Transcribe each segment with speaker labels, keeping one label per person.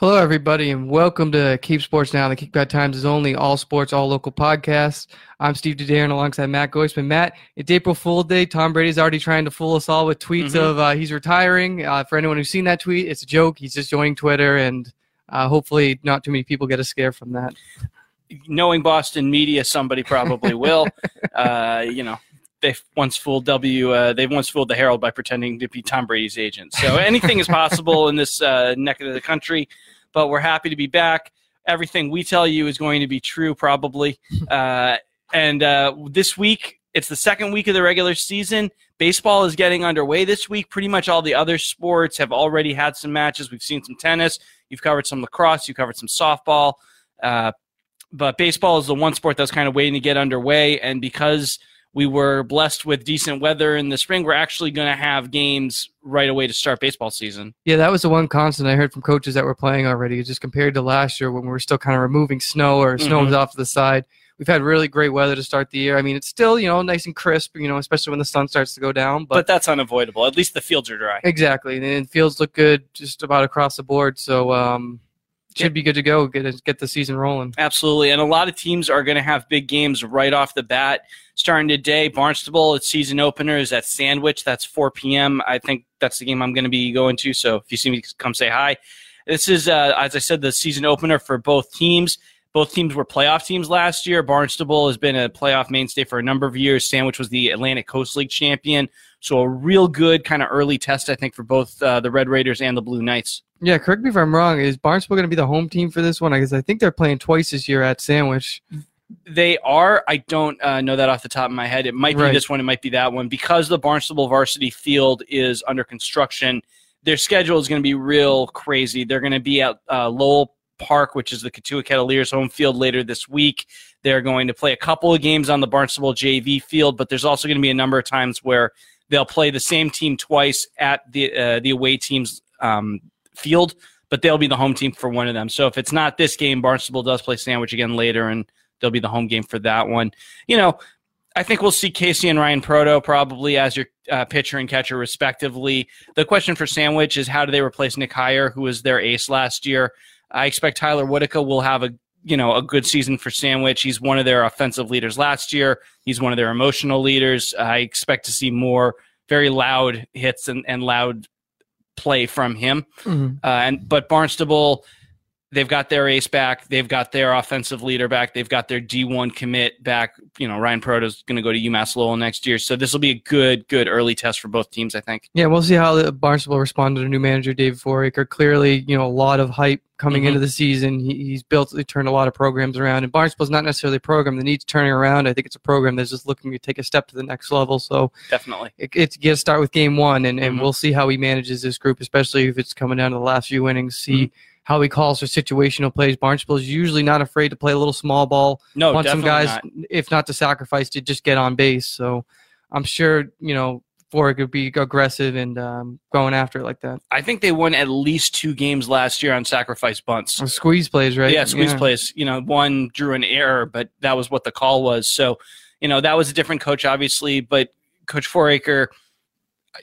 Speaker 1: Hello, everybody, and welcome to Cape Sports Now, the Keep Kickback Times' is only all sports, all local podcast. I'm Steve Dedarin alongside Matt Goisman. Matt, it's April Fool Day. Tom Brady's already trying to fool us all with tweets mm-hmm. of uh, he's retiring. Uh, for anyone who's seen that tweet, it's a joke. He's just joining Twitter, and uh, hopefully, not too many people get a scare from that.
Speaker 2: Knowing Boston media, somebody probably will. Uh, you know, they've once fooled W. Uh, they've once fooled the Herald by pretending to be Tom Brady's agent. So anything is possible in this uh, neck of the country. But we're happy to be back. Everything we tell you is going to be true, probably. Uh, and uh, this week, it's the second week of the regular season. Baseball is getting underway this week. Pretty much all the other sports have already had some matches. We've seen some tennis. You've covered some lacrosse. You covered some softball. Uh, but baseball is the one sport that's kind of waiting to get underway. And because we were blessed with decent weather in the spring. We're actually going to have games right away to start baseball season.
Speaker 1: Yeah, that was the one constant I heard from coaches that were playing already. Just compared to last year when we were still kind of removing snow or snow mm-hmm. was off to the side. We've had really great weather to start the year. I mean, it's still you know nice and crisp, you know, especially when the sun starts to go down. But,
Speaker 2: but that's unavoidable. At least the fields are dry.
Speaker 1: Exactly, and fields look good just about across the board. So um, should be good to go. Get get the season rolling.
Speaker 2: Absolutely, and a lot of teams are going to have big games right off the bat. Starting today, Barnstable, its season opener is at Sandwich. That's 4 p.m. I think that's the game I'm going to be going to. So if you see me, come say hi. This is, uh, as I said, the season opener for both teams. Both teams were playoff teams last year. Barnstable has been a playoff mainstay for a number of years. Sandwich was the Atlantic Coast League champion. So a real good kind of early test, I think, for both uh, the Red Raiders and the Blue Knights.
Speaker 1: Yeah, correct me if I'm wrong. Is Barnstable going to be the home team for this one? Because I think they're playing twice this year at Sandwich.
Speaker 2: They are. I don't uh, know that off the top of my head. It might be right. this one. It might be that one. Because the Barnstable varsity field is under construction, their schedule is going to be real crazy. They're going to be at uh, Lowell Park, which is the Cotuit Kettleers home field later this week. They're going to play a couple of games on the Barnstable JV field, but there's also going to be a number of times where they'll play the same team twice at the uh, the away team's um, field, but they'll be the home team for one of them. So if it's not this game, Barnstable does play Sandwich again later, and they'll be the home game for that one. You know, I think we'll see Casey and Ryan Proto probably as your uh, pitcher and catcher, respectively. The question for Sandwich is how do they replace Nick Heyer, who was their ace last year? I expect Tyler Whitaker will have a you know a good season for Sandwich. He's one of their offensive leaders last year. He's one of their emotional leaders. I expect to see more very loud hits and, and loud play from him. Mm-hmm. Uh, and but Barnstable they've got their ace back. They've got their offensive leader back. They've got their D1 commit back. You know, Ryan Proto's going to go to UMass Lowell next year. So this will be a good, good early test for both teams, I think.
Speaker 1: Yeah, we'll see how the Barnstable responded to a new manager Dave Foraker. Clearly, you know, a lot of hype coming mm-hmm. into the season. He, he's built, he turned a lot of programs around. And Barnstable's not necessarily a program that needs turning around. I think it's a program that's just looking to take a step to the next level. So
Speaker 2: definitely,
Speaker 1: it, it's to start with game one, and, and mm-hmm. we'll see how he manages this group, especially if it's coming down to the last few innings. See. Mm-hmm how he calls for situational plays. Barnstable is usually not afraid to play a little small ball.
Speaker 2: No,
Speaker 1: want some guys,
Speaker 2: not.
Speaker 1: if not to sacrifice, to just get on base. So I'm sure you know Ford could be aggressive and um, going after it like that.
Speaker 2: I think they won at least two games last year on sacrifice bunts.
Speaker 1: Or squeeze plays, right?
Speaker 2: Yeah, squeeze yeah. plays. You know, one drew an error, but that was what the call was. So, you know, that was a different coach, obviously, but Coach Foraker –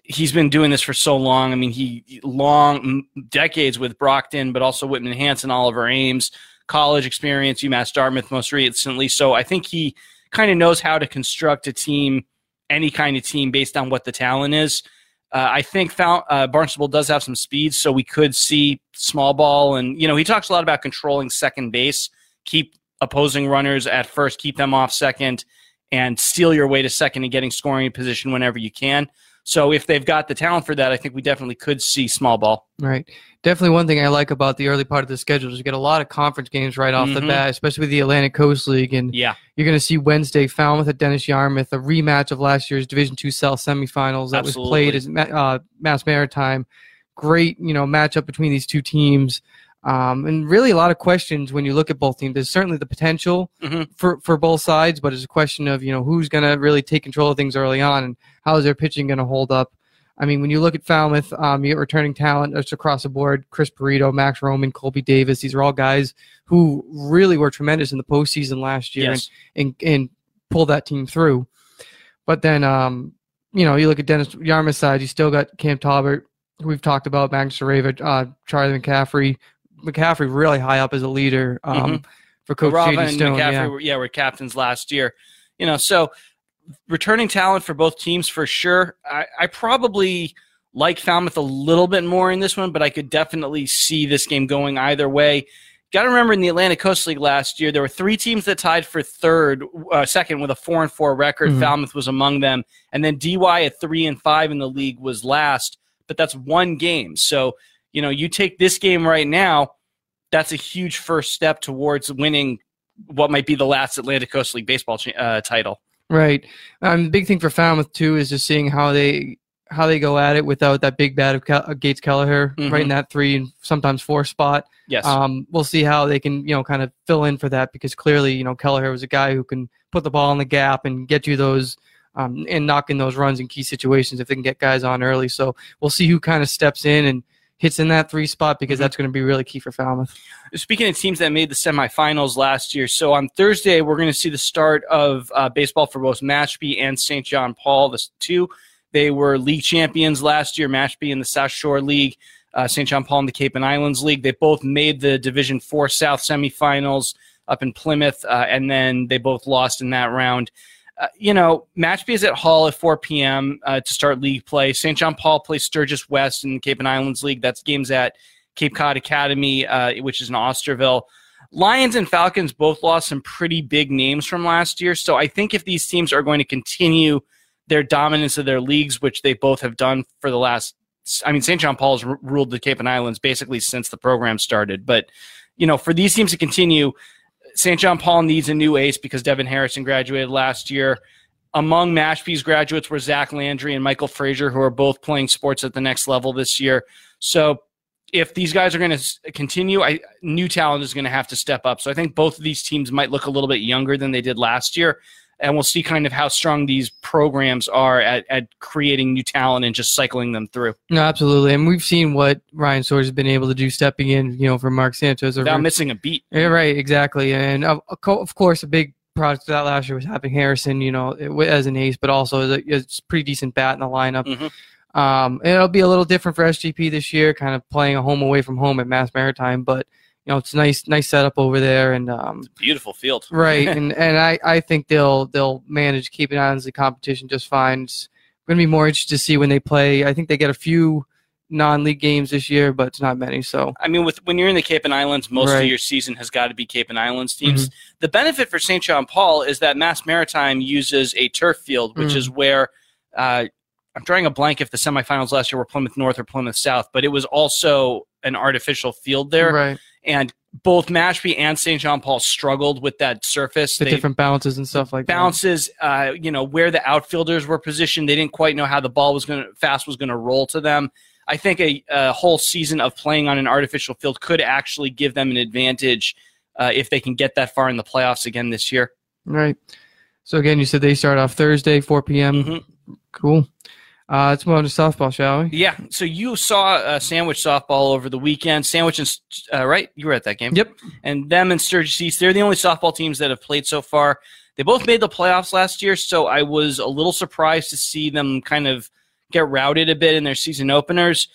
Speaker 2: he's been doing this for so long. I mean, he long decades with Brockton, but also Whitman Hanson, Oliver Ames, college experience, UMass Dartmouth most recently. So I think he kind of knows how to construct a team, any kind of team, based on what the talent is. Uh, I think uh, Barnstable does have some speed, so we could see small ball. And, you know, he talks a lot about controlling second base, keep opposing runners at first, keep them off second, and steal your way to second and getting scoring position whenever you can. So if they've got the talent for that, I think we definitely could see small ball.
Speaker 1: Right. Definitely one thing I like about the early part of the schedule is you get a lot of conference games right off mm-hmm. the bat, especially with the Atlantic Coast League. And
Speaker 2: yeah.
Speaker 1: you're going to see Wednesday Falmouth at Dennis Yarmouth, a rematch of last year's Division Two South semifinals that
Speaker 2: Absolutely.
Speaker 1: was played as uh, Mass Maritime. Great, you know, matchup between these two teams. Um, and really, a lot of questions when you look at both teams. There's certainly the potential
Speaker 2: hmm
Speaker 1: for, for both sides, but it's a question of you know who's going to really take control of things early on, and how is their pitching going to hold up. I mean, when you look at Falmouth, um, you get returning talent just across the board. Chris Burrito, Max Roman, Colby Davis. These are all guys who really were tremendous in the postseason last year
Speaker 2: Yes.
Speaker 1: and, and, and pulled that team through. But then, um, you know, you look at Dennis Yarmouth's side, you still got Cam Talbert, we've talked about, Max Sareva, uh, Charlie McCaffrey. McCaffrey really high up as a leader um, for Coach
Speaker 2: Robin and
Speaker 1: Stone.
Speaker 2: McCaffrey
Speaker 1: Yeah.
Speaker 2: were, yeah, were captains last year. You know, so returning talent for both teams for sure. I, I probably like Falmouth a little bit more in this one, but I could definitely see this game going either way. Got to remember in the Atlantic Coast League last year, there were three teams that tied for third, uh, second with a four and four record.
Speaker 1: Mhm.
Speaker 2: Falmouth was among them, and then DY at three and five in the league was last. But that's one game, so you know you take this game right now. That's a huge first step towards winning what might be the last Atlantic Coast League baseball uh, title.
Speaker 1: Right. Um, the big thing for Falmouth too is just seeing how they how they go at it without that big bat of Kel- uh, Gates Kelleher
Speaker 2: Mhm.
Speaker 1: right in that three and sometimes four spot.
Speaker 2: Yes.
Speaker 1: Um, we'll see how they can, you know, kind of fill in for that because clearly, you know, Kelleher was a guy who can put the ball in the gap and get you those um, and knock in those runs in key situations if they can get guys on early. So we'll see who kind of steps in and hits in that three spot because
Speaker 2: Mhm.
Speaker 1: that's going to be really key for Falmouth.
Speaker 2: Speaking of teams that made the semifinals last year, so on Thursday we're going to see the start of uh, baseball for both Mashpee and St. John Paul. The two, they were league champions last year. Mashpee in the South Shore League, uh, St. John Paul in the Cape and Islands League. They both made the Division Four South semifinals up in Plymouth, uh, and then they both lost in that round. Uh, you know, Mashpee is at Hull at 4 p.m. Uh, to start league play. St. John Paul plays Sturgis West in the Cape and Islands League. That's games at Cape Cod Academy, uh, which is in Osterville. Lions and Falcons both lost some pretty big names from last year. So I think if these teams are going to continue their dominance of their leagues, which they both have done for the last, I mean, St. John Paul's r- ruled the Cape and Islands basically since the program started. But, you know, for these teams to continue, St. John Paul needs a new ace because Devin Harrison graduated last year. Among Mashpee's graduates were Zach Landry and Michael Frazier, who are both playing sports at the next level this year. So if these guys are going to continue, I, new talent is going to have to step up. So I think both of these teams might look a little bit younger than they did last year. And we'll see kind of how strong these programs are at, at creating new talent and just cycling them through
Speaker 1: No, absolutely. And we've seen what Ryan Swords has been able to do stepping in, you know, for Mark Sanchez. over-
Speaker 2: without missing a beat.
Speaker 1: Yeah, right, exactly. And of, of course, a big product of that last year was having Harrison, you know, as an ace, but also as a, as pretty decent bat in the lineup.
Speaker 2: Mhm.
Speaker 1: Um, it'll be a little different for SGP this year, kind of playing a home away from home at Mass Maritime, but you know, it's a nice, nice setup over there, and um,
Speaker 2: Beautiful field.
Speaker 1: right, and and I, I think they'll they'll manage keeping on the competition just fine. It's going to be more interested to see when they play. I think they get a few non-league games this year, but it's not many. So
Speaker 2: I mean, with when you're in the Cape and Islands, most of your season has got to be Cape and Islands teams. The benefit for St. John Paul is that Mass Maritime uses a turf field, which
Speaker 1: Mm.
Speaker 2: is where uh, I'm drawing a blank if the semifinals last year were Plymouth North or Plymouth South, but it was also an artificial field there.
Speaker 1: right,
Speaker 2: And both Mashpee and St. John Paul struggled with that surface.
Speaker 1: the
Speaker 2: They-
Speaker 1: different bounces and stuff like that.
Speaker 2: bounces, uh, you know, where the outfielders were positioned. They didn't quite know how the ball was going to fast was going to roll to them. I think a, a whole season of playing on an artificial field could actually give them an advantage uh, if they can get that far in the playoffs again this year.
Speaker 1: Right. So again, you said they start off Thursday, 4 p.m.
Speaker 2: Mhm.
Speaker 1: Cool. Uh, let's move on to softball, shall we?
Speaker 2: Yeah. So you saw uh, Sandwich softball over the weekend. Sandwich and uh, right, you were at that game.
Speaker 1: Yep.
Speaker 2: And them and Sturgis East, they're the only softball teams that have played so far. They both made the playoffs last year, so I was a little surprised to see them kind of get routed a bit in their season openers.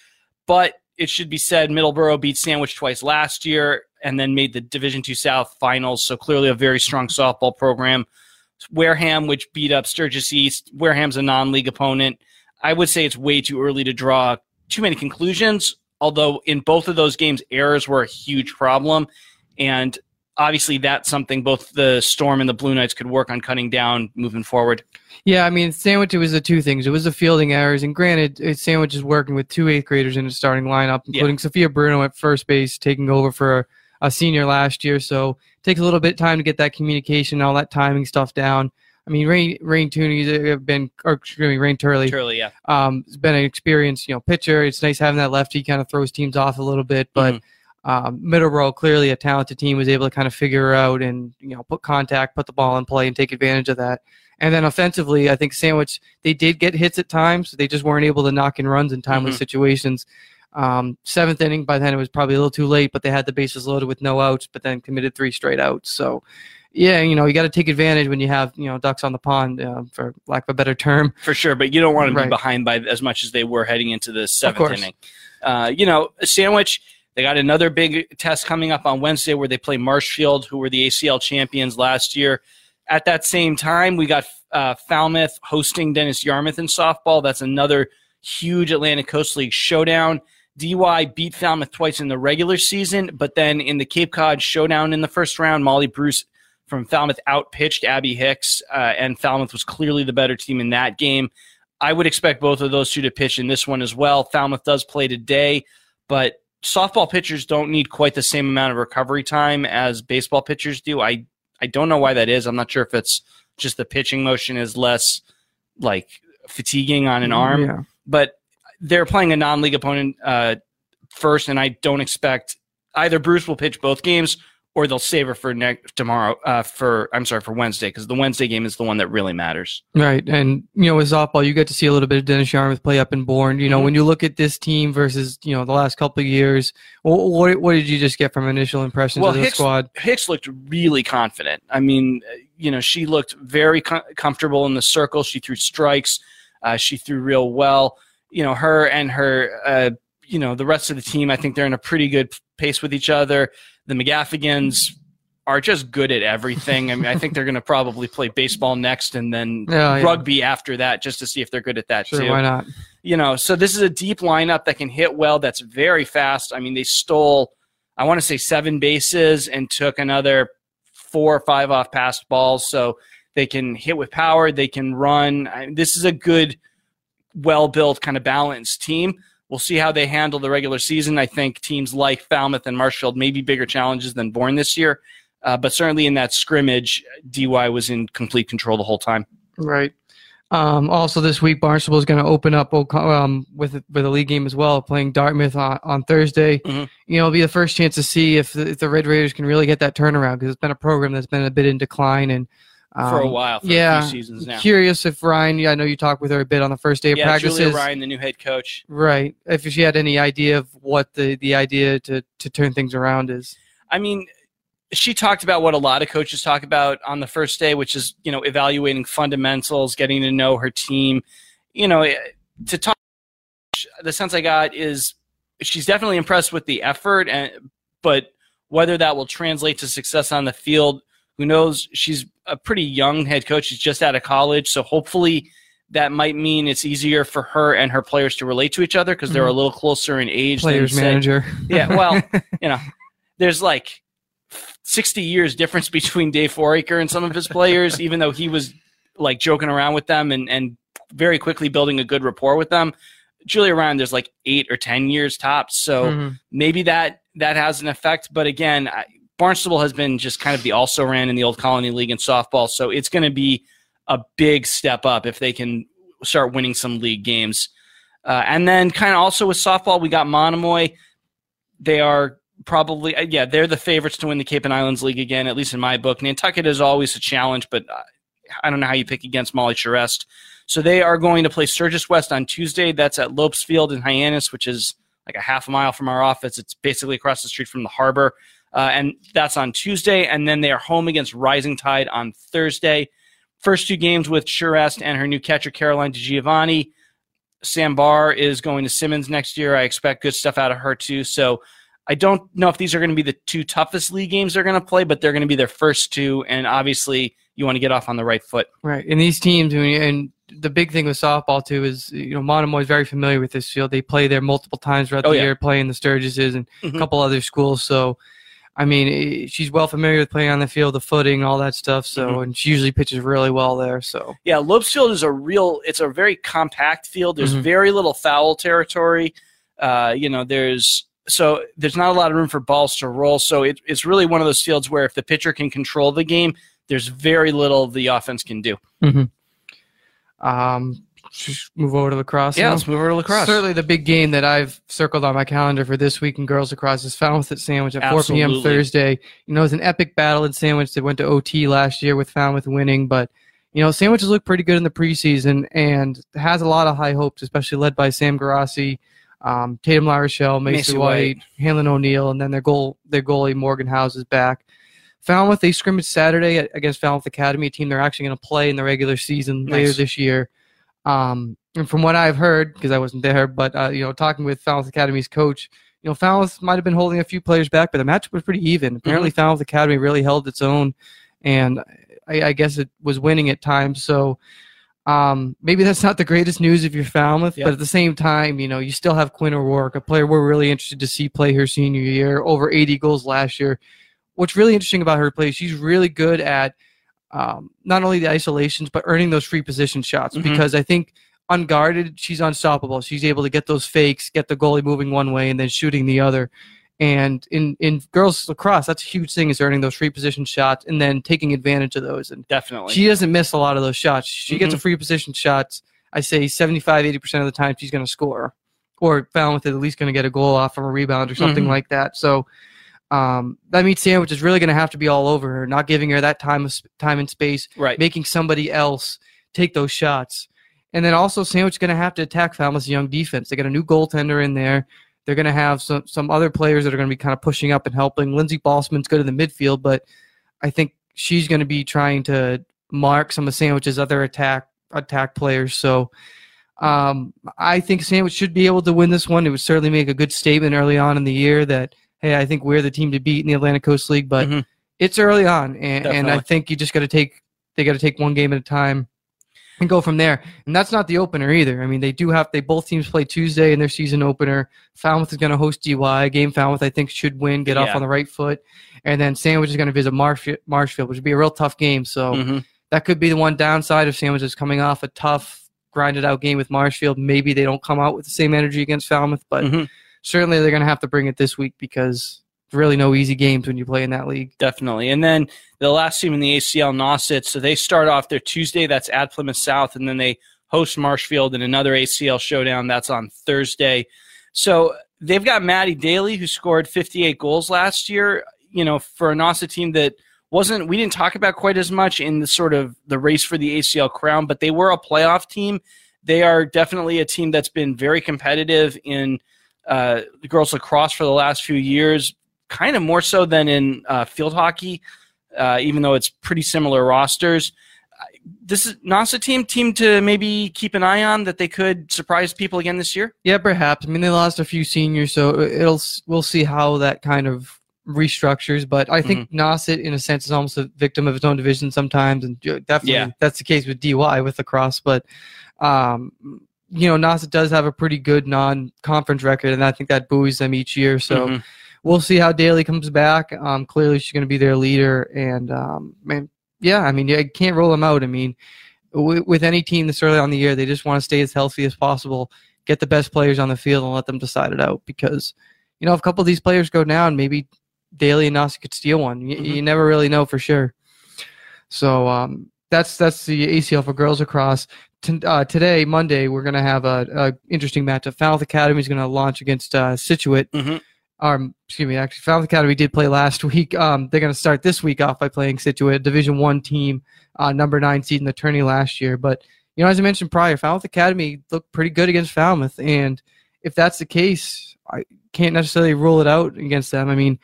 Speaker 2: But it should be said, Middleborough beat Sandwich twice last year and then made the Division Two South finals. So clearly a very strong softball program. Wareham, which beat up Sturgis East. Wareham's a non-league opponent. I would say it's way too early to draw too many conclusions. Although in both of those games, errors were a huge problem, and obviously that's something both the Storm and the Blue Knights could work on cutting down moving forward.
Speaker 1: Yeah, I mean, Sandwich, it was the two things. It was the fielding errors, and granted, Sandwich is working with two eighth graders in the starting lineup,
Speaker 2: Yeah.
Speaker 1: including Sophia Bruno at first base, taking over for a, a senior last year. So it takes a little bit of time to get that communication, all that timing stuff down. I mean, Rain Rain Tooney's have been, or excuse me, Rain Turley,
Speaker 2: Surely, yeah.
Speaker 1: um, has been an experienced, you know, pitcher. It's nice having that lefty kind of throws teams off a little bit, but
Speaker 2: Mhm.
Speaker 1: um, Middleborough, clearly a talented team, was able to kind of figure out and you know put contact, put the ball in play, and take advantage of that. And then offensively, I think Sandwich they did get hits at times. They just weren't able to knock in runs in timely mm-hmm. situations. Um, seventh inning, by then it was probably a little too late, but they had the bases loaded with no outs, but then committed three straight outs. So, yeah, you know, you got to take advantage when you have you know ducks on the pond, uh, for lack of a better term.
Speaker 2: For sure, but you don't want to right. be behind by as much as they were heading into the seventh inning. Uh, you know, Sandwich. They got another big test coming up on Wednesday where they play Marshfield, who were the ACL champions last year. At that same time, we got uh, Falmouth hosting Dennis Yarmouth in softball. That's another huge Atlantic Coast League showdown. DY beat Falmouth twice in the regular season, but then in the Cape Cod showdown in the first round, Molly Bruce from Falmouth outpitched Abby Hicks, uh, and Falmouth was clearly the better team in that game. I would expect both of those two to pitch in this one as well. Falmouth does play today, but softball pitchers don't need quite the same amount of recovery time as baseball pitchers do. I I don't know why that is. I'm not sure if it's just the pitching motion is less like fatiguing on an arm, yeah. but they're playing a non-league opponent uh, first, and I don't expect either Bruce will pitch both games or they'll save her for next tomorrow. Uh, for I'm sorry for Wednesday because the Wednesday game is the one that really matters.
Speaker 1: Right, and you know with softball you get to see a little bit of Dennis Yarmouth play up and Bourne. You know mm-hmm. when you look at this team versus you know the last couple of years, what what did you just get from initial impressions well, of the
Speaker 2: Hicks,
Speaker 1: squad?
Speaker 2: Hicks looked really confident. I mean, you know she looked very com- comfortable in the circle. She threw strikes. Uh, she threw real well. You know her and her. Uh, you know the rest of the team. I think they're in a pretty good pace with each other. The McGaffigans are just good at everything. I mean, I think they're going to probably play baseball next and then yeah, rugby after that just to see if they're good at that
Speaker 1: sure,
Speaker 2: too.
Speaker 1: Why not?
Speaker 2: You know, so this is a deep lineup that can hit well. That's very fast. I mean, they stole, I want to say seven bases and took another four or five off passed balls. So they can hit with power. They can run. I this is a good, well built, kind of balanced team. We'll see how they handle the regular season. I think teams like Falmouth and Marshfield may be bigger challenges than Bourne this year. Uh, but certainly in that scrimmage, DY was in complete control the whole time.
Speaker 1: Right. Um, also, this week, Barnstable is going to open up um, with with a league game as well, playing Dartmouth on, on Thursday. Mm-hmm. You know, it'll be the first chance to see if the, if the Red Raiders can really get that turnaround because it's been a program that's been a bit in decline and
Speaker 2: um, for a um, while, for yeah, seasons now.
Speaker 1: Curious if Ryan, I know you talked with her a bit on the first day of
Speaker 2: yeah,
Speaker 1: practices.
Speaker 2: Julia Ryan, the new head coach.
Speaker 1: Right. If she had any idea of what the, the idea to, to turn things around is.
Speaker 2: I mean, she talked about what a lot of coaches talk about on the first day, which is, you know, evaluating fundamentals, getting to know her team. You know, eh, to talk, the sense I got is she's definitely impressed with the effort, and but whether that will translate to success on the field – who knows? She's a pretty young head coach. She's just out of college. So hopefully that might mean it's easier for her and her players to relate to each other because they're mm-hmm. a little closer in age.
Speaker 1: Players manager.
Speaker 2: yeah. Well, you know, there's like 60 years difference between Dave Foraker and some of his players, even though he was like joking around with them and, and very quickly building a good rapport with them. Julia Ryan, there's like eight or 10 years tops. So mm-hmm. maybe that, that has an effect. But again, I, Barnstable has been just kind of the also ran in the old Colony League in softball, so it's going to be a big step up if they can start winning some league games. Uh, and then, kind of also with softball, we got Monomoy. They are probably, uh, yeah, they're the favorites to win the Cape and Islands League again, at least in my book. Nantucket is always a challenge, but uh, I don't know how you pick against Molly Charest. So they are going to play Sturgis West on Tuesday. That's at Lopes Field in Hyannis, which is like a half a mile from our office. It's basically across the street from the harbor. Uh, and that's on Tuesday. And then they are home against Rising Tide on Thursday. First two games with Charest and her new catcher, Caroline DiGiovanni. Sam Barr is going to Simmons next year. I expect good stuff out of her, too. So I don't know if these are going to be the two toughest league games they're going to play, but they're going to be their first two. And obviously, you want to get off on the right foot.
Speaker 1: Right. And these teams, and the big thing with softball too is you know Monomoy is very familiar with this field. They play there multiple times throughout oh, the yeah. year, playing the Sturgises and mm-hmm. a couple other schools. So I mean, she's well familiar with playing on the field, the footing, all that stuff. So, mm-hmm. and she usually pitches really well there. So,
Speaker 2: yeah, Lopes Field is a real. It's a very compact field. There's mm-hmm. very little foul territory. Uh, you know, there's so there's not a lot of room for balls to roll. So it, it's really one of those fields where if the pitcher can control the game, there's very little the offense can do.
Speaker 1: Mm-hmm. Um, move over to lacrosse.
Speaker 2: Yeah,
Speaker 1: now?
Speaker 2: let's move over to lacrosse.
Speaker 1: Certainly, the big game that I've circled on my calendar for this week in girls lacrosse is Falmouth at Sandwich at 4 p.m. Thursday. You know, it was an epic battle in Sandwich that went to OT last year with Falmouth winning, but you know, Sandwich has looked pretty good in the preseason and has a lot of high hopes, especially led by Sam Garassi, um, Tatum LaRochelle, Macy,
Speaker 2: Macy
Speaker 1: White,
Speaker 2: White.
Speaker 1: Hanlon O'Neill, and then their goal their goalie Morgan House is back. Falmouth they scrimmaged Saturday against Falmouth Academy, a team they're actually going to play in the regular season later this year. Um, and from what I've heard, because I wasn't there, but uh, you know, talking with Falmouth Academy's coach, you know, Falmouth might have been holding a few players back, but the matchup was pretty even. Apparently, Falmouth Academy really held its own, and I, I guess it was winning at times. So um, maybe that's not the greatest news if you're Falmouth,
Speaker 2: Yeah.
Speaker 1: but at the same time, you know, you still have Quinn O'Rourke, a player we're really interested to see play her senior year, over 80 goals last year. What's really interesting about her play, she's really good at um, not only the isolations, but earning those free position shots
Speaker 2: Mhm.
Speaker 1: because I think unguarded, she's unstoppable. She's able to get those fakes, get the goalie moving one way, and then shooting the other. And in, in girls lacrosse, that's a huge thing is earning those free position shots and then taking advantage of those. And
Speaker 2: Definitely.
Speaker 1: she doesn't miss a lot of those shots. She gets a
Speaker 2: Mhm.
Speaker 1: free position shots. I say 75, 80% of the time she's going to score. Or Falmouth is at least going to get a goal off from a rebound or something
Speaker 2: Mhm.
Speaker 1: like that. So um, that means Sandwich is really going to have to be all over her, not giving her that time of sp- time and space,
Speaker 2: right.
Speaker 1: making somebody else take those shots. And then also Sandwich is going to have to attack Falmouth's young defense. They got a new goaltender in there. They're going to have some some other players that are going to be kind of pushing up and helping. Lindsey Balsman's good in the midfield, but I think she's going to be trying to mark some of Sandwich's other attack attack players. So um, I think Sandwich should be able to win this one. It would certainly make a good statement early on in the year that hey, I think we're the team to beat in the Atlantic Coast League, but
Speaker 2: Mhm.
Speaker 1: it's early on, and, and I think you just got to take they got to take one game at a time and go from there. And that's not the opener either. I mean, they do have they both teams play Tuesday in their season opener. Falmouth is going to host DY. Game Falmouth I think should win, get off on the right foot, and then Sandwich is going to visit Marshfield, Marshfield, which would be a real tough game. So
Speaker 2: Mhm.
Speaker 1: that could be the one downside of Sandwich is coming off a tough, grinded out game with Marshfield. Maybe they don't come out with the same energy against Falmouth, but
Speaker 2: Mhm.
Speaker 1: Certainly they're going to have to bring it this week because really no easy games when you play in that league.
Speaker 2: Definitely. And then the last team in the ACL, Nauset, so they start off their Tuesday, that's at Plymouth South, and then they host Marshfield in another ACL showdown, that's on Thursday. So they've got Maddie Daly, who scored 58 goals last year, you know, for a Nauset team that wasn't, we didn't talk about quite as much in the sort of the race for the ACL crown, but they were a playoff team. They are definitely a team that's been very competitive in uh, girls lacrosse for the last few years, kind of more so than in uh, field hockey, uh, even though it's pretty similar rosters. Uh, This is Nauset team team to maybe keep an eye on that they could surprise people again this year.
Speaker 1: Yeah, perhaps. I mean, they lost a few seniors, so it'll we'll see how that kind of restructures. But I think Nauset, in a sense, is almost a victim of its own division sometimes, and definitely
Speaker 2: Yeah.
Speaker 1: that's the case with DY with lacrosse. But um, you know, Nauset does have a pretty good non-conference record, and I think that buoys them each year. So.
Speaker 2: Mhm.
Speaker 1: we'll see how Daly comes back. Um, clearly, she's going to be their leader, and um, man, yeah, I mean, you can't roll them out. I mean, w- with any team this early on the year, they just want to stay as healthy as possible, get the best players on the field, and let them decide it out. Because you know, if a couple of these players go down, maybe Daly and Nauset could steal one. You,
Speaker 2: Mhm.
Speaker 1: you never really know for sure. So um, that's that's the ACL for girls across. T- uh, today, Monday, we're going to have a, a interesting matchup. Falmouth Academy is going to launch against uh, Scituate
Speaker 2: Mhm.
Speaker 1: um, excuse me, actually, Falmouth Academy did play last week. Um, they're going to start this week off by playing Scituate, Division One team, uh, number nine seed in the tourney last year. But you know, as I mentioned prior, Falmouth Academy looked pretty good against Falmouth, and if that's the case, I can't necessarily rule it out against them. I mean,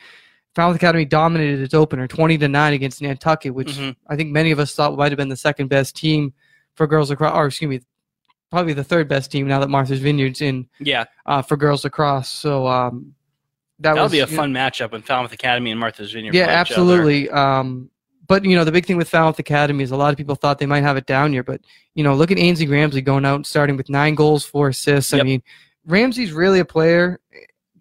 Speaker 1: Falmouth Academy dominated its opener, twenty to nine against Nantucket, which
Speaker 2: Mhm.
Speaker 1: I think many of us thought might have been the second best team for girls lacrosse, or excuse me, probably the third best team now that Martha's Vineyard's in
Speaker 2: Yeah,
Speaker 1: uh, for girls lacrosse. So um, that
Speaker 2: that'll
Speaker 1: was
Speaker 2: be a
Speaker 1: you know,
Speaker 2: fun matchup when Falmouth Academy and Martha's Vineyard.
Speaker 1: yeah,
Speaker 2: play each other.
Speaker 1: absolutely. Um, but you know, the big thing with Falmouth Academy is a lot of people thought they might have it down here, but you know, look at Ainsley Ramsey going out and starting with nine goals, four assists. I mean, Ramsey's really a player.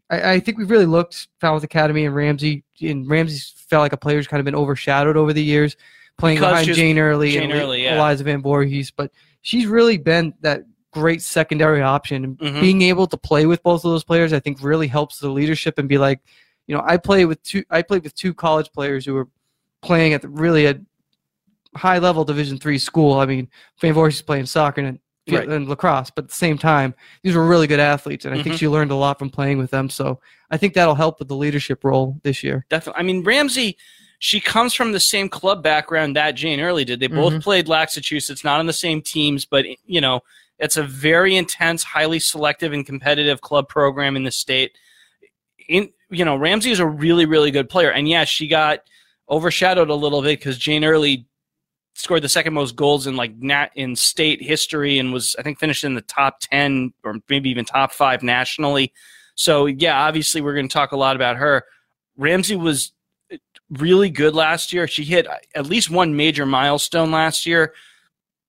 Speaker 1: I, I think we've really looked Falmouth Academy and Ramsey, and Ramsey's felt like a player's kind of been overshadowed over the years, playing
Speaker 2: Because
Speaker 1: behind Jane Early
Speaker 2: Jane
Speaker 1: and
Speaker 2: Early, yeah.
Speaker 1: Eliza Van Voorhees, but she's really been that great secondary option. And
Speaker 2: Mhm.
Speaker 1: Being able to play with both of those players, I think, really helps the leadership and be like, you know, I play with two. I played with two college players who were playing at the, really a high level Division three school. I mean, Van Voorhees is playing soccer in right. and lacrosse. But at the same time, these were really good athletes, and I mm-hmm. think she learned a lot from playing with them. So I think that'll help with the leadership role this year.
Speaker 2: Definitely. I mean, Ramsey, she comes from the same club background that Jane Early did. They both mm-hmm. played Massachusetts, not on the same teams, but you know, it's a very intense, highly selective, and competitive club program in the state. In you know, Ramsey is a really, really good player, and yes, she got overshadowed a little bit because Jane Early scored the second most goals in like nat in state history and was I think finished in the top 10 or maybe even top 5 nationally. So yeah, obviously we're going to talk a lot about her. Ramsey was uh, really good last year. She hit uh, at least one major milestone last year.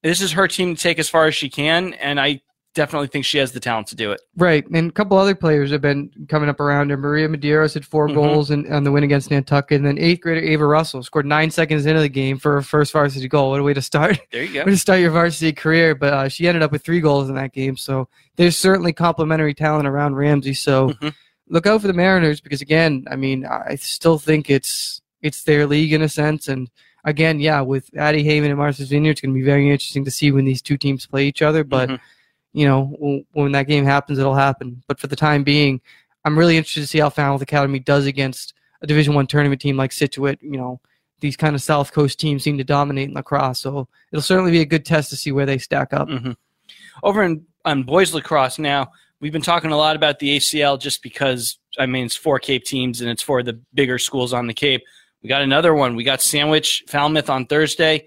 Speaker 2: This is her team to take as far as she can and I definitely think she has the talent to do it.
Speaker 1: Right. And a couple other players have been coming up around her. Maria Medeiros had 4 mm-hmm. goals in, on the win against Nantucket. And then eighth grader Ava Russell scored nine seconds into the game for her first varsity goal. What a way to start.
Speaker 2: There you go.
Speaker 1: way to start your varsity career. But uh, she ended up with three goals in that game. So there's certainly complementary talent around Ramsey. So mm-hmm. look out for the Mariners because, again, I mean, I still think it's it's their league in a sense. And again, yeah, with Addie Haven and Martha's Vineyard, it's going to be very interesting to see when these two teams play each other. But mm-hmm you know, when that game happens, it'll happen. But for the time being, I'm really interested to see how Falmouth Academy does against a Division One tournament team like Scituate. You know, these kind of South Coast teams seem to dominate in lacrosse, so it'll certainly be a good test to see where they stack up.
Speaker 2: Mm-hmm. Over in on boys lacrosse now, we've been talking a lot about the ACL just because I mean it's four Cape teams and it's for the bigger schools on the Cape. We got another one. We got Sandwich Falmouth on Thursday.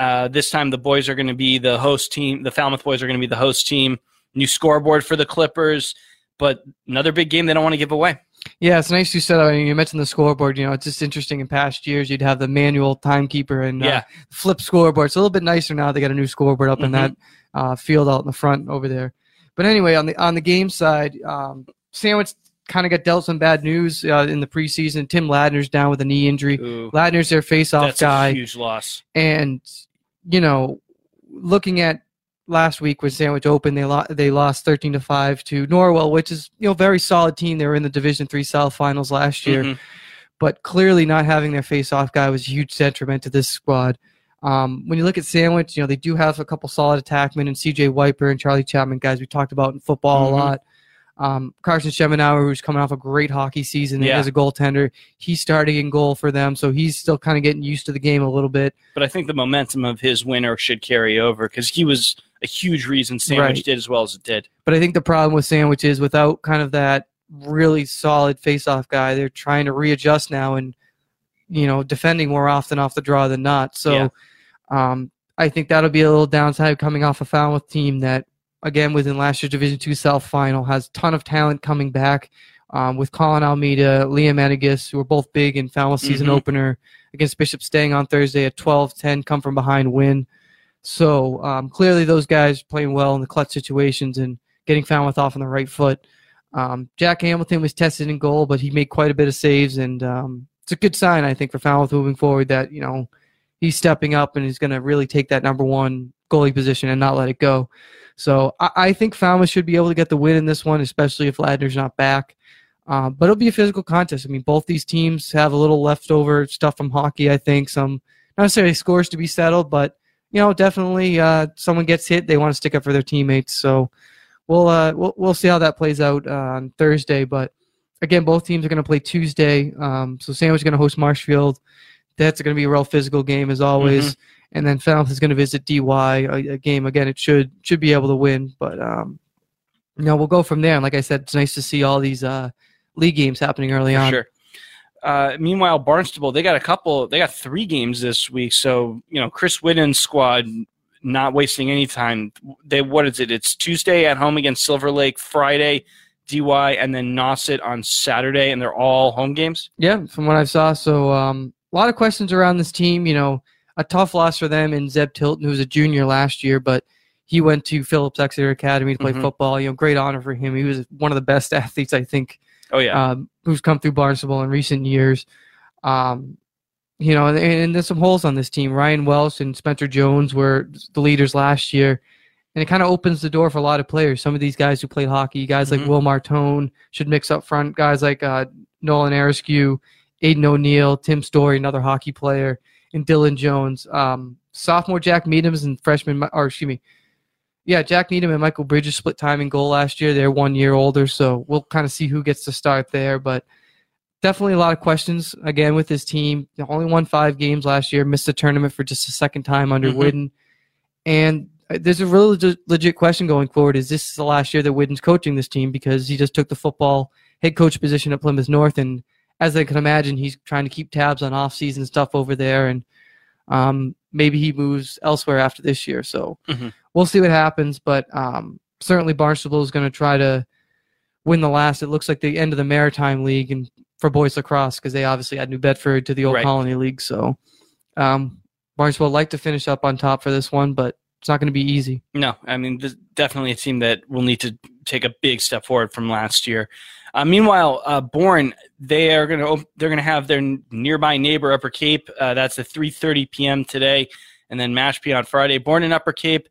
Speaker 2: Uh, this time the boys are going to be the host team. The Falmouth boys are going to be the host team. New scoreboard for the Clippers, but another big game they don't want to give away.
Speaker 1: Yeah, it's nice you said. I mean, you mentioned the scoreboard. You know, it's just interesting. In past years, you'd have the manual timekeeper and uh, flip scoreboard. It's a little bit nicer now. They got a new scoreboard up mm-hmm. in that uh, field out in the front over there. But anyway, on the on the game side, um, Sandwich kind of got dealt some bad news uh, in the preseason. Tim Ladner's down with a knee injury. Ooh, Ladner's their face-off guy.
Speaker 2: huge loss.
Speaker 1: And you know, looking at last week with Sandwich Open, they lost they lost thirteen to five to Norwell, which is you know very solid team. They were in the Division Three South Finals last year, mm-hmm. but clearly not having their face-off guy was a huge detriment to this squad. Um, when you look at Sandwich, you know they do have a couple solid attackmen and C.J. Wiper and Charlie Chapman, guys we talked about in football mm-hmm. a lot. Um, Carson Schemenauer, who's coming off a great hockey season yeah. as a goaltender, he's starting in goal for them, so he's still kind of getting used to the game a little bit.
Speaker 2: But I think the momentum of his winner should carry over because he was a huge reason Sandwich right. did as well as it did.
Speaker 1: But I think the problem with Sandwich is without kind of that really solid face-off guy, they're trying to readjust now and you know defending more often off the draw than not. So. Yeah. Um, I think that'll be a little downside coming off a Falmouth team that again within last year's Division Two South final, has a ton of talent coming back. Um, with Colin Almeida, Liam Enigus, who are both big in Falmouth season mm-hmm. opener against Bishop Stang on Thursday at 12-10, come from behind win. So um, clearly those guys playing well in the clutch situations and getting Falmouth off on the right foot. Um, Jack Hamilton was tested in goal, but he made quite a bit of saves, and um, it's a good sign, I think, for Falmouth moving forward that you know he's stepping up and he's going to really take that number one goalie position and not let it go. So I, I think Falmouth should be able to get the win in this one, especially if Ladner's not back. Uh, but it'll be a physical contest. I mean, both these teams have a little leftover stuff from hockey. I think some not necessarily scores to be settled, but you know, definitely uh, someone gets hit, they want to stick up for their teammates. So we'll uh, we'll we'll see how that plays out uh, on Thursday. But again, both teams are going to play Tuesday. Um, so Sandwich is going to host Marshfield. That's going to be a real physical game as always. Mm-hmm and then Falmouth is going to visit DY a, a, game again. It should should be able to win, but um, you know we'll go from there. And like I said, it's nice to see all these uh, league games happening early on.
Speaker 2: Sure. Uh, meanwhile, Barnstable they got a couple. They got three games this week. So you know, Chris Whitten's squad not wasting any time. They what is it? It's Tuesday at home against Silver Lake, Friday DY, and then Nauset on Saturday, and they're all home games.
Speaker 1: Yeah, from what I saw. So um, a lot of questions around this team. You know a tough loss for them in Zeb Tilton, who was a junior last year, but he went to Phillips Exeter Academy to play mm-hmm. football. You know, great honor for him. He was one of the best athletes, I think.
Speaker 2: Oh yeah,
Speaker 1: um, who's come through Barnstable in recent years. Um, you know, and, and, there's some holes on this team. Ryan Welsh and Spencer Jones were the leaders last year, and it kind of opens the door for a lot of players. Some of these guys who played hockey, guys like mm-hmm. Will Martone should mix up front. Guys like uh, Nolan Arescu, Aiden O'Neill, Tim Story, another hockey player and Dylan Jones. Um, sophomore Jack Meadams and freshman, or excuse me, yeah, Jack Needham and Michael Bridges split time in goal last year. They're one year older, so we'll kind of see who gets to start there. But definitely a lot of questions again with this team. They only won five games last year, missed the tournament for just a second time under mm-hmm. And uh, there's a really legit, question going forward. Is this the last year that Whidden's coaching this team? Because he just took the football head coach position at Plymouth North. And as I can imagine, he's trying to keep tabs on off-season stuff over there. And um, maybe he moves elsewhere after this year. So mm-hmm. we'll see what happens. But um, certainly Barnstable is going to try to win the last. It looks like the end of the Maritime League and for boys lacrosse because they obviously had New Bedford to the Old right. Colony League. So um, Barnstable would like to finish up on top for this one, but it's not going to be easy.
Speaker 2: No, I mean, this definitely a team that will need to take a big step forward from last year. Uh, meanwhile, uh, Bourne they are going to they're going to have their nearby neighbor Upper Cape. Uh, that's at 3:30 p.m. today, and then Mashpee on Friday. Bourne and Upper Cape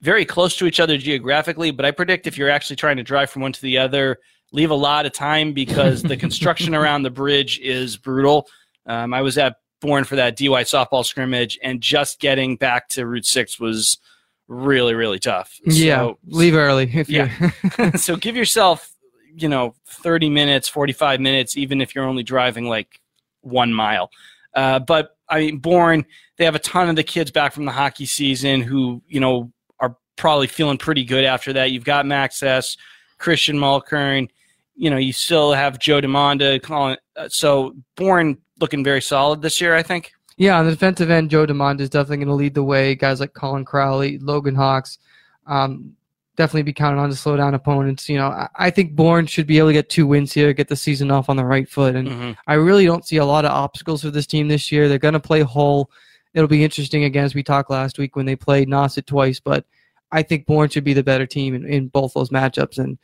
Speaker 2: very close to each other geographically, but I predict if you're actually trying to drive from one to the other, leave a lot of time because the construction around the bridge is brutal. Um, I was at Bourne for that DY softball scrimmage, and just getting back to Route Six was really really tough.
Speaker 1: Yeah, so, leave early if
Speaker 2: yeah. so give yourself you know 30 minutes 45 minutes even if you're only driving like one mile. Uh, but i mean Bourne they have a ton of the kids back from the hockey season who you know are probably feeling pretty good after that. You've got max s christian mulkern you know you still have joe demonda calling uh, so Bourne looking very solid this year i think.
Speaker 1: Yeah on the defensive end joe demonda is definitely going to lead the way. Guys like colin crowley logan hawks um, definitely be counted on to slow down opponents. You know, I, I think Bourne should be able to get two wins here, get the season off on the right foot, and mm-hmm. I really don't see a lot of obstacles for this team this year. They're going to play Hull. It'll be interesting again as we talked last week when they played Nauset twice, but I think Bourne should be the better team in, in both those matchups, and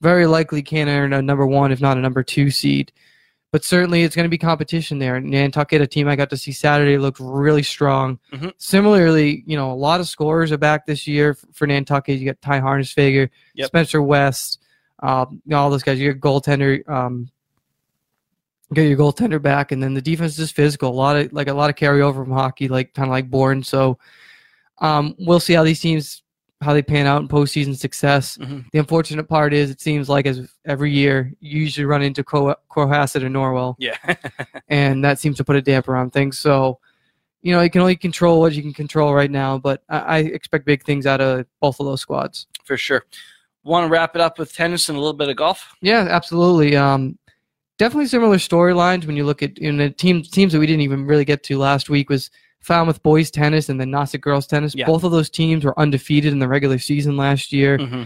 Speaker 1: very likely can earn a number one, if not a number two seed but certainly it's going to be competition there. Nantucket, a team I got to see Saturday, looked really strong. Mm-hmm. Similarly, you know, a lot of scorers are back this year for Nantucket. You got Ty Harnesfager, yep. Spencer West, um, you know, all those guys. You got goaltender, um, get your goaltender back, and then the defense is physical. A lot of like a lot of carryover from hockey, like kind of like Bourne. So um, we'll see how these teams how they pan out in postseason success. Mm-hmm. The unfortunate part is it seems like as every year you usually run into Co- Cohasset or Norwell.
Speaker 2: Yeah.
Speaker 1: and that seems to put a damper on things. So, you know, you can only control what you can control right now, but I, I expect big things out of both of those squads.
Speaker 2: For sure. Want to wrap it up with tennis and a little bit of golf?
Speaker 1: Yeah, absolutely. Um, definitely similar storylines when you look at in the teams teams that we didn't even really get to last week was – Falmouth boys tennis and then Nauset girls tennis. Yeah. Both of those teams were undefeated in the regular season last year. Mm-hmm.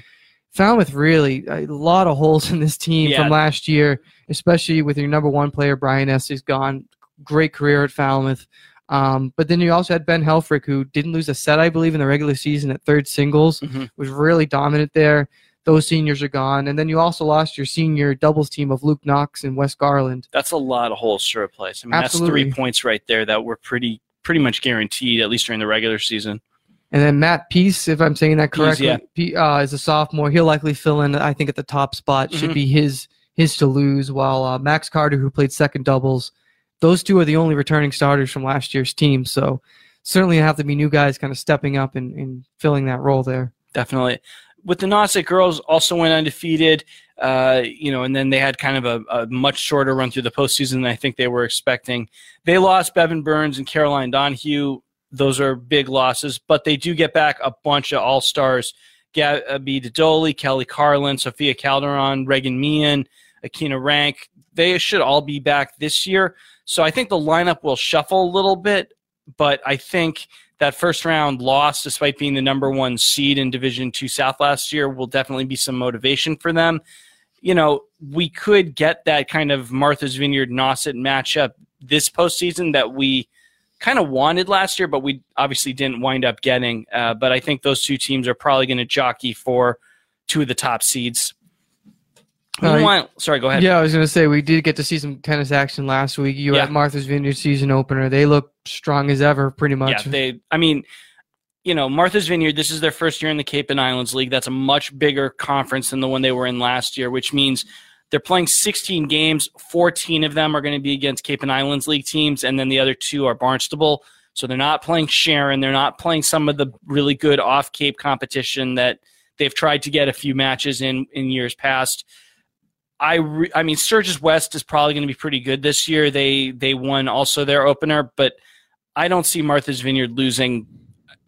Speaker 1: Falmouth really a lot of holes in this team yeah. from last year, especially with your number one player Brian Estes gone. Great career at Falmouth. Um, but then you also had Ben Helfrich, who didn't lose a set, I believe, in the regular season at third singles, mm-hmm. was really dominant there. Those seniors are gone, and then you also lost your senior doubles team of Luke Knox and Wes Garland.
Speaker 2: That's a lot of holes to replace. I mean, Absolutely. that's three points right there that were pretty pretty much guaranteed, at least during the regular season.
Speaker 1: And then Matt Peace, if I'm saying that correctly, yeah. uh, is a sophomore. He'll likely fill in, I think, at the top spot. Should mm-hmm. be his his to lose. While uh, Max Carter, who played second doubles, those two are the only returning starters from last year's team. So certainly have to be new guys kind of stepping up and, and filling that role there.
Speaker 2: Definitely. With the Nauset girls, also went undefeated. Uh, you know, and then they had kind of a, a, much shorter run through the postseason than I think they were expecting. They lost Bevan Burns and Caroline Donahue. Those are big losses, but they do get back a bunch of all stars. Gabby Dodoli, Kelly Carlin, Sophia Calderon, Reagan Meehan, Akina Rank. They should all be back this year. So I think the lineup will shuffle a little bit, but I think that first round loss, despite being the number one seed in Division Two South last year, will definitely be some motivation for them you know, we could get that kind of Martha's Vineyard Nauset matchup this postseason that we kind of wanted last year, but we obviously didn't wind up getting. Uh, but I think those two teams are probably going to jockey for two of the top seeds. Uh, sorry, go ahead.
Speaker 1: Yeah, I was going to say we did get to see some tennis action last week. You were yeah. at Martha's Vineyard season opener. They look strong as ever, pretty much.
Speaker 2: Yeah, they. I mean, you know, Martha's Vineyard, this is their first year in the Cape and Islands League. That's a much bigger conference than the one they were in last year, which means they're playing 16 games. 14 of them are going to be against Cape and Islands League teams, and then the other two are Barnstable. So they're not playing Sharon. They're not playing some of the really good off Cape competition that they've tried to get a few matches in in years past. I re- I mean Sturgis West is probably going to be pretty good this year. They they won also their opener, but I don't see Martha's Vineyard losing.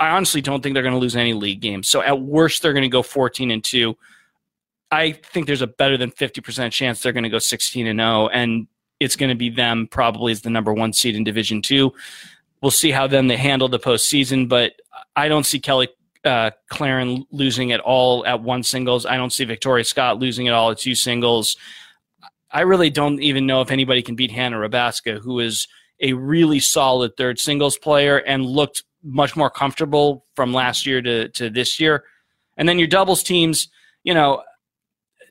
Speaker 2: I honestly don't think they're going to lose any league games. So at worst, they're going to go 14 and two. I think there's a better than 50% chance they're going to go 16 and 0, and it's going to be them probably as the number one seed in Division Two. We'll see how then they handle the postseason, but I don't see Kelly uh, Claren losing it all at one singles. I don't see Victoria Scott losing it all at two singles. I really don't even know if anybody can beat Hannah Rabaska, who is a really solid third singles player and looked much more comfortable from last year to, to this year. And then your doubles teams, you know,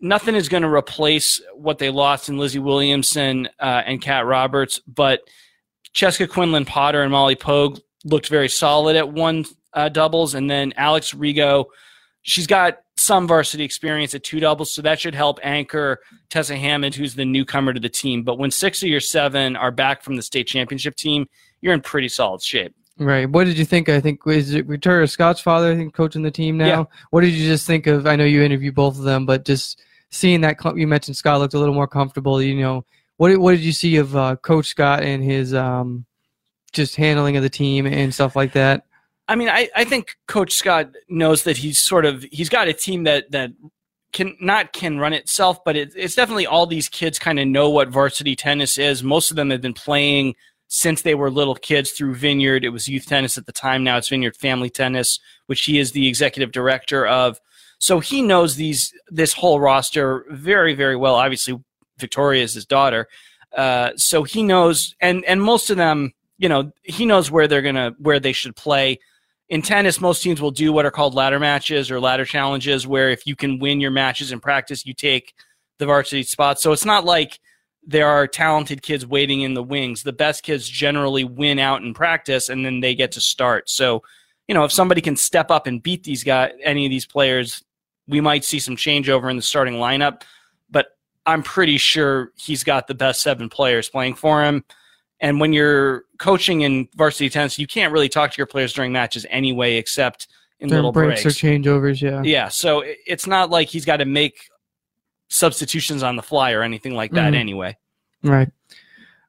Speaker 2: nothing is going to replace what they lost in Lizzie Williamson uh, and Kat Roberts, but Cheska Quinlan Potter and Molly Pogue looked very solid at one uh, doubles, and then Alex Rigo, she's got some varsity experience at two doubles, so that should help anchor Tessa Hammond, who's the newcomer to the team. But when six of your seven are back from the state championship team, you're in pretty solid shape.
Speaker 1: Right. What did you think? I think is it Victoria Scott's father, I think, coaching the team now. Yeah. What did you just think of? I know you interviewed both of them, but just seeing that you mentioned Scott looked a little more comfortable. You know, what what did you see of uh, Coach Scott and his um, just handling of the team and stuff like that?
Speaker 2: I mean, I, I think Coach Scott knows that he's sort of he's got a team that that can not can run itself, but it, it's definitely all these kids kind of know what varsity tennis is. Most of them have been playing since they were little kids through Vineyard. It was youth tennis at the time. Now it's Vineyard Family Tennis, which he is the executive director of. So he knows these this whole roster very very well. Obviously, Victoria is his daughter, uh, so he knows, and and most of them, you know, he knows where they're gonna where they should play in tennis, most teams will do what are called ladder matches or ladder challenges, where if you can win your matches in practice, you take the varsity spot. So it's not like there are talented kids waiting in the wings. The best kids generally win out in practice and then they get to start. So, you know, if somebody can step up and beat these guys, any of these players, we might see some changeover in the starting lineup. But I'm pretty sure he's got the best seven players playing for him. And when you're coaching in varsity tennis, you can't really talk to your players during matches anyway, except in
Speaker 1: During
Speaker 2: little
Speaker 1: breaks,
Speaker 2: breaks
Speaker 1: or changeovers. Yeah.
Speaker 2: Yeah. So it's not like he's got to make substitutions on the fly or anything like that mm-hmm. anyway.
Speaker 1: Right.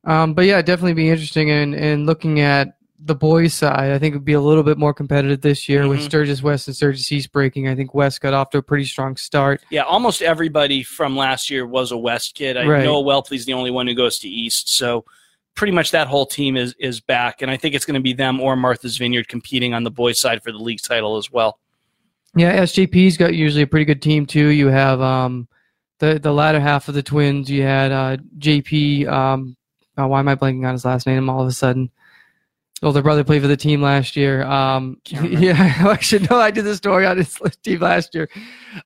Speaker 1: Um, but yeah, definitely be interesting in, in looking at the boys' side. I think it would be a little bit more competitive this year mm-hmm. with Sturgis West and Sturgis East breaking. I think West got off to a pretty strong start.
Speaker 2: Yeah, almost everybody from last year was a West kid. I right. know Wellpley's the only one who goes to East. So pretty much that whole team is is back, and I think it's going to be them or Martha's Vineyard competing on the boys' side for the league title as well.
Speaker 1: Yeah, SJP's got usually a pretty good team too. You have um, the the latter half of the Twins. You had uh, JP. Um, oh, why am I blanking on his last name all of a sudden? Older brother played for the team last year. Um, yeah, I should know. I did the story on his team last year.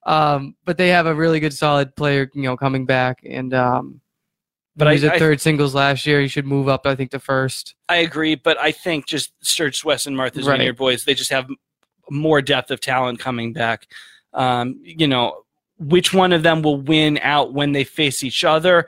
Speaker 1: Um, but they have a really good, solid player, you know, coming back, and um, but he was at third singles last year. He should move up, I think, to first.
Speaker 2: I agree, but I think just Sturgis West and Martha's right. Vineyard boys, they just have more depth of talent coming back. Um, you know, which one of them will win out when they face each other?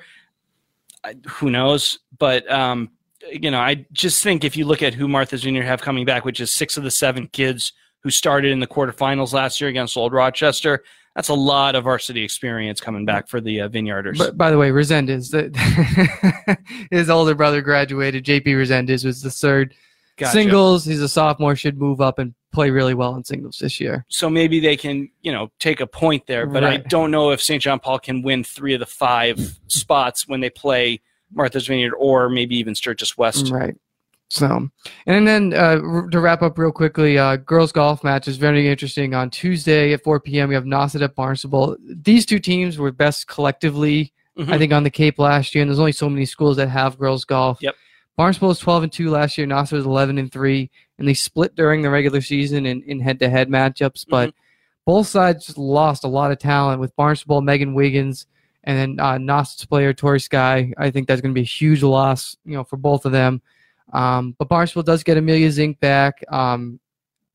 Speaker 2: Who knows? But um, you know, I just think if you look at who Martha's Vineyard have coming back, which is six of the seven kids who started in the quarterfinals last year against Old Rochester, that's a lot of varsity experience coming back for the uh, Vineyarders.
Speaker 1: But, by the way, Resendez, the, his older brother graduated. JP Resendez was the third gotcha. singles. He's a sophomore, should move up and play really well in singles this year.
Speaker 2: So maybe they can, you know, take a point there. But right. I don't know if St. John Paul can win three of the five spots when they play Martha's Vineyard or maybe even Sturgis West.
Speaker 1: Right. So, and then uh, to wrap up real quickly, uh, girls golf match is very interesting. On Tuesday at 4 p.m., we have Nauset at Barnstable. These two teams were best collectively, mm-hmm. I think, on the Cape last year, and there's only so many schools that have girls golf.
Speaker 2: Yep.
Speaker 1: Barnstable was 12 and 2 last year. Nauset was 11 and 3, and they split during the regular season in, in head-to-head matchups. But mm-hmm. both sides lost a lot of talent with Barnstable, Megan Wiggins, and then uh, Nauset's player Tori Sky. I think that's going to be a huge loss, you know, for both of them. Um, but Barnstable does get Amelia Zink back, um,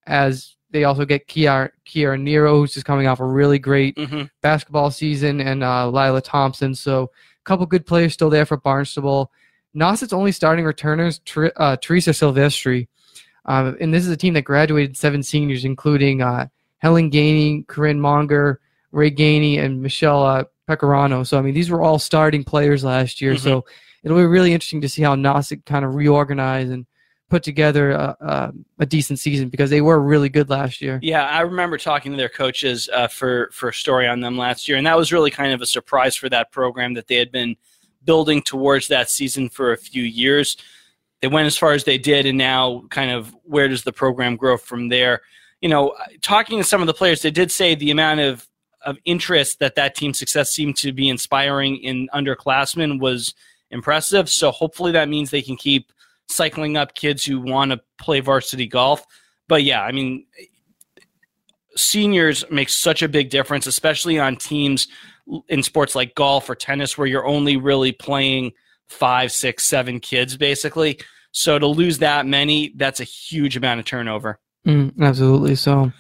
Speaker 1: as they also get Kiara, Kiara Nero, who's just coming off a really great mm-hmm. basketball season, and uh, Lila Thompson. So a couple good players still there for Barnstable. Nauset's only starting returners, uh, Teresa Silvestri. Uh, and this is a team that graduated seven seniors, including uh, Helen Gainey, Corinne Monger, Ray Gainey, and Michelle uh, Pecorano. So, I mean, these were all starting players last year. Mm-hmm. So it'll be really interesting to see how Nauset kind of reorganize and put together a, a, a, decent season because they were really good last year.
Speaker 2: Yeah, I remember talking to their coaches uh, for for a story on them last year, and that was really kind of a surprise for that program that they had been building towards that season for a few years. They went as far as they did, and now kind of where does the program grow from there? You know, talking to some of the players, they did say the amount of of interest that that team success seemed to be inspiring in underclassmen was impressive. So hopefully that means they can keep cycling up kids who want to play varsity golf. But yeah, I mean, seniors make such a big difference, especially on teams in sports like golf or tennis where you're only really playing five, six, seven kids basically. So to lose that many, that's a huge amount of turnover.
Speaker 1: Mm, absolutely. So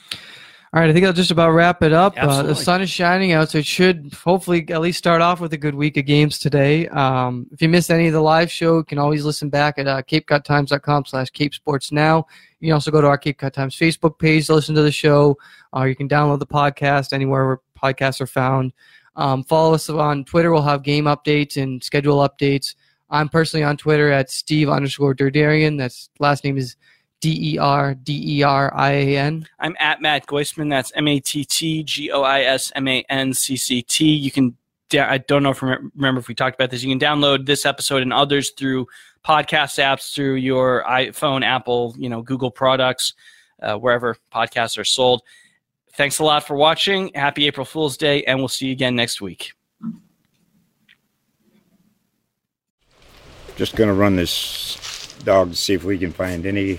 Speaker 1: all right, I think I'll just about wrap it up. Uh, the sun is shining out, so it should hopefully at least start off with a good week of games today. Um, if you missed any of the live show, you can always listen back at uh, capecodtimes.com slash capesportsnow. You can also go to our Cape Cod Times Facebook page to listen to the show, or you can download the podcast anywhere where podcasts are found. Um, follow us on Twitter. We'll have game updates and schedule updates. I'm personally on Twitter at Steve underscore Derderian. That's last name is – D E R D E R I A N.
Speaker 2: I'm at Matt Goisman. That's M A T T G O I S M A N C C T. You can, I don't know if remember if we talked about this. You can download this episode and others through podcast apps, through your iPhone, Apple, you know, Google products, uh, wherever podcasts are sold. Thanks a lot for watching. Happy April Fool's Day, and we'll see you again next week.
Speaker 3: Just going to run this dog to see if we can find any